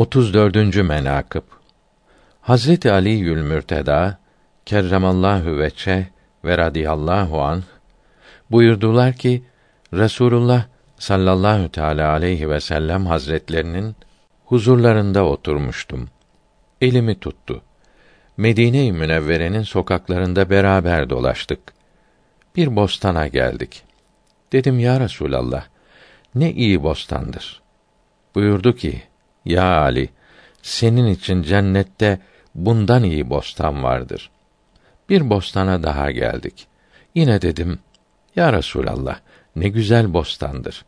34. menakıb Hazreti Ali Yül Mürteda kerremallahu veçe ve radıyallahu anh buyurdular ki Resulullah sallallahu teala aleyhi ve sellem hazretlerinin huzurlarında oturmuştum. Elimi tuttu. Medine-i Münevvere'nin sokaklarında beraber dolaştık. Bir bostana geldik. Dedim ya Resulallah, ne iyi bostandır. Buyurdu ki, ya Ali, senin için cennette bundan iyi bostan vardır. Bir bostana daha geldik. Yine dedim, ya Resulallah, ne güzel bostandır.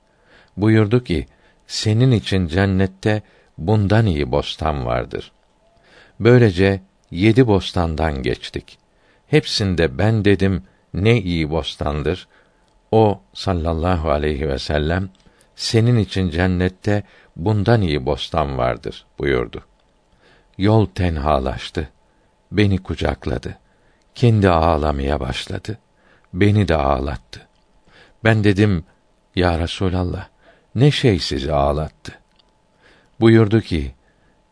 Buyurdu ki, senin için cennette bundan iyi bostan vardır. Böylece yedi bostandan geçtik. Hepsinde ben dedim, ne iyi bostandır. O sallallahu aleyhi ve sellem senin için cennette bundan iyi bostan vardır buyurdu. Yol tenhalaştı. Beni kucakladı. Kendi ağlamaya başladı. Beni de ağlattı. Ben dedim, Ya Resulallah, ne şey sizi ağlattı? Buyurdu ki,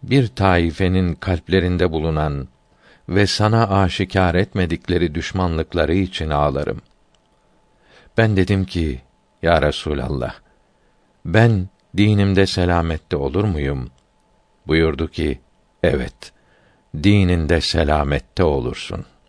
bir taifenin kalplerinde bulunan ve sana aşikar etmedikleri düşmanlıkları için ağlarım. Ben dedim ki, Ya Resulallah, ben dinimde selamette olur muyum? Buyurdu ki, evet, dininde selamette olursun.''